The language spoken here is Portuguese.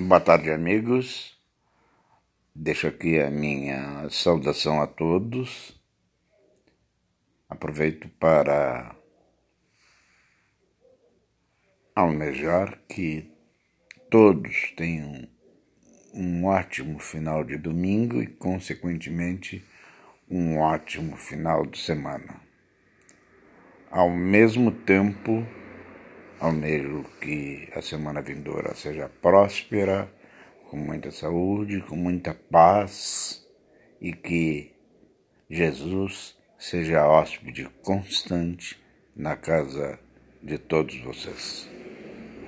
Boa tarde, amigos. Deixo aqui a minha saudação a todos. Aproveito para almejar que todos tenham um ótimo final de domingo e, consequentemente, um ótimo final de semana. Ao mesmo tempo, Almejo que a semana vindoura seja próspera, com muita saúde, com muita paz e que Jesus seja hóspede constante na casa de todos vocês.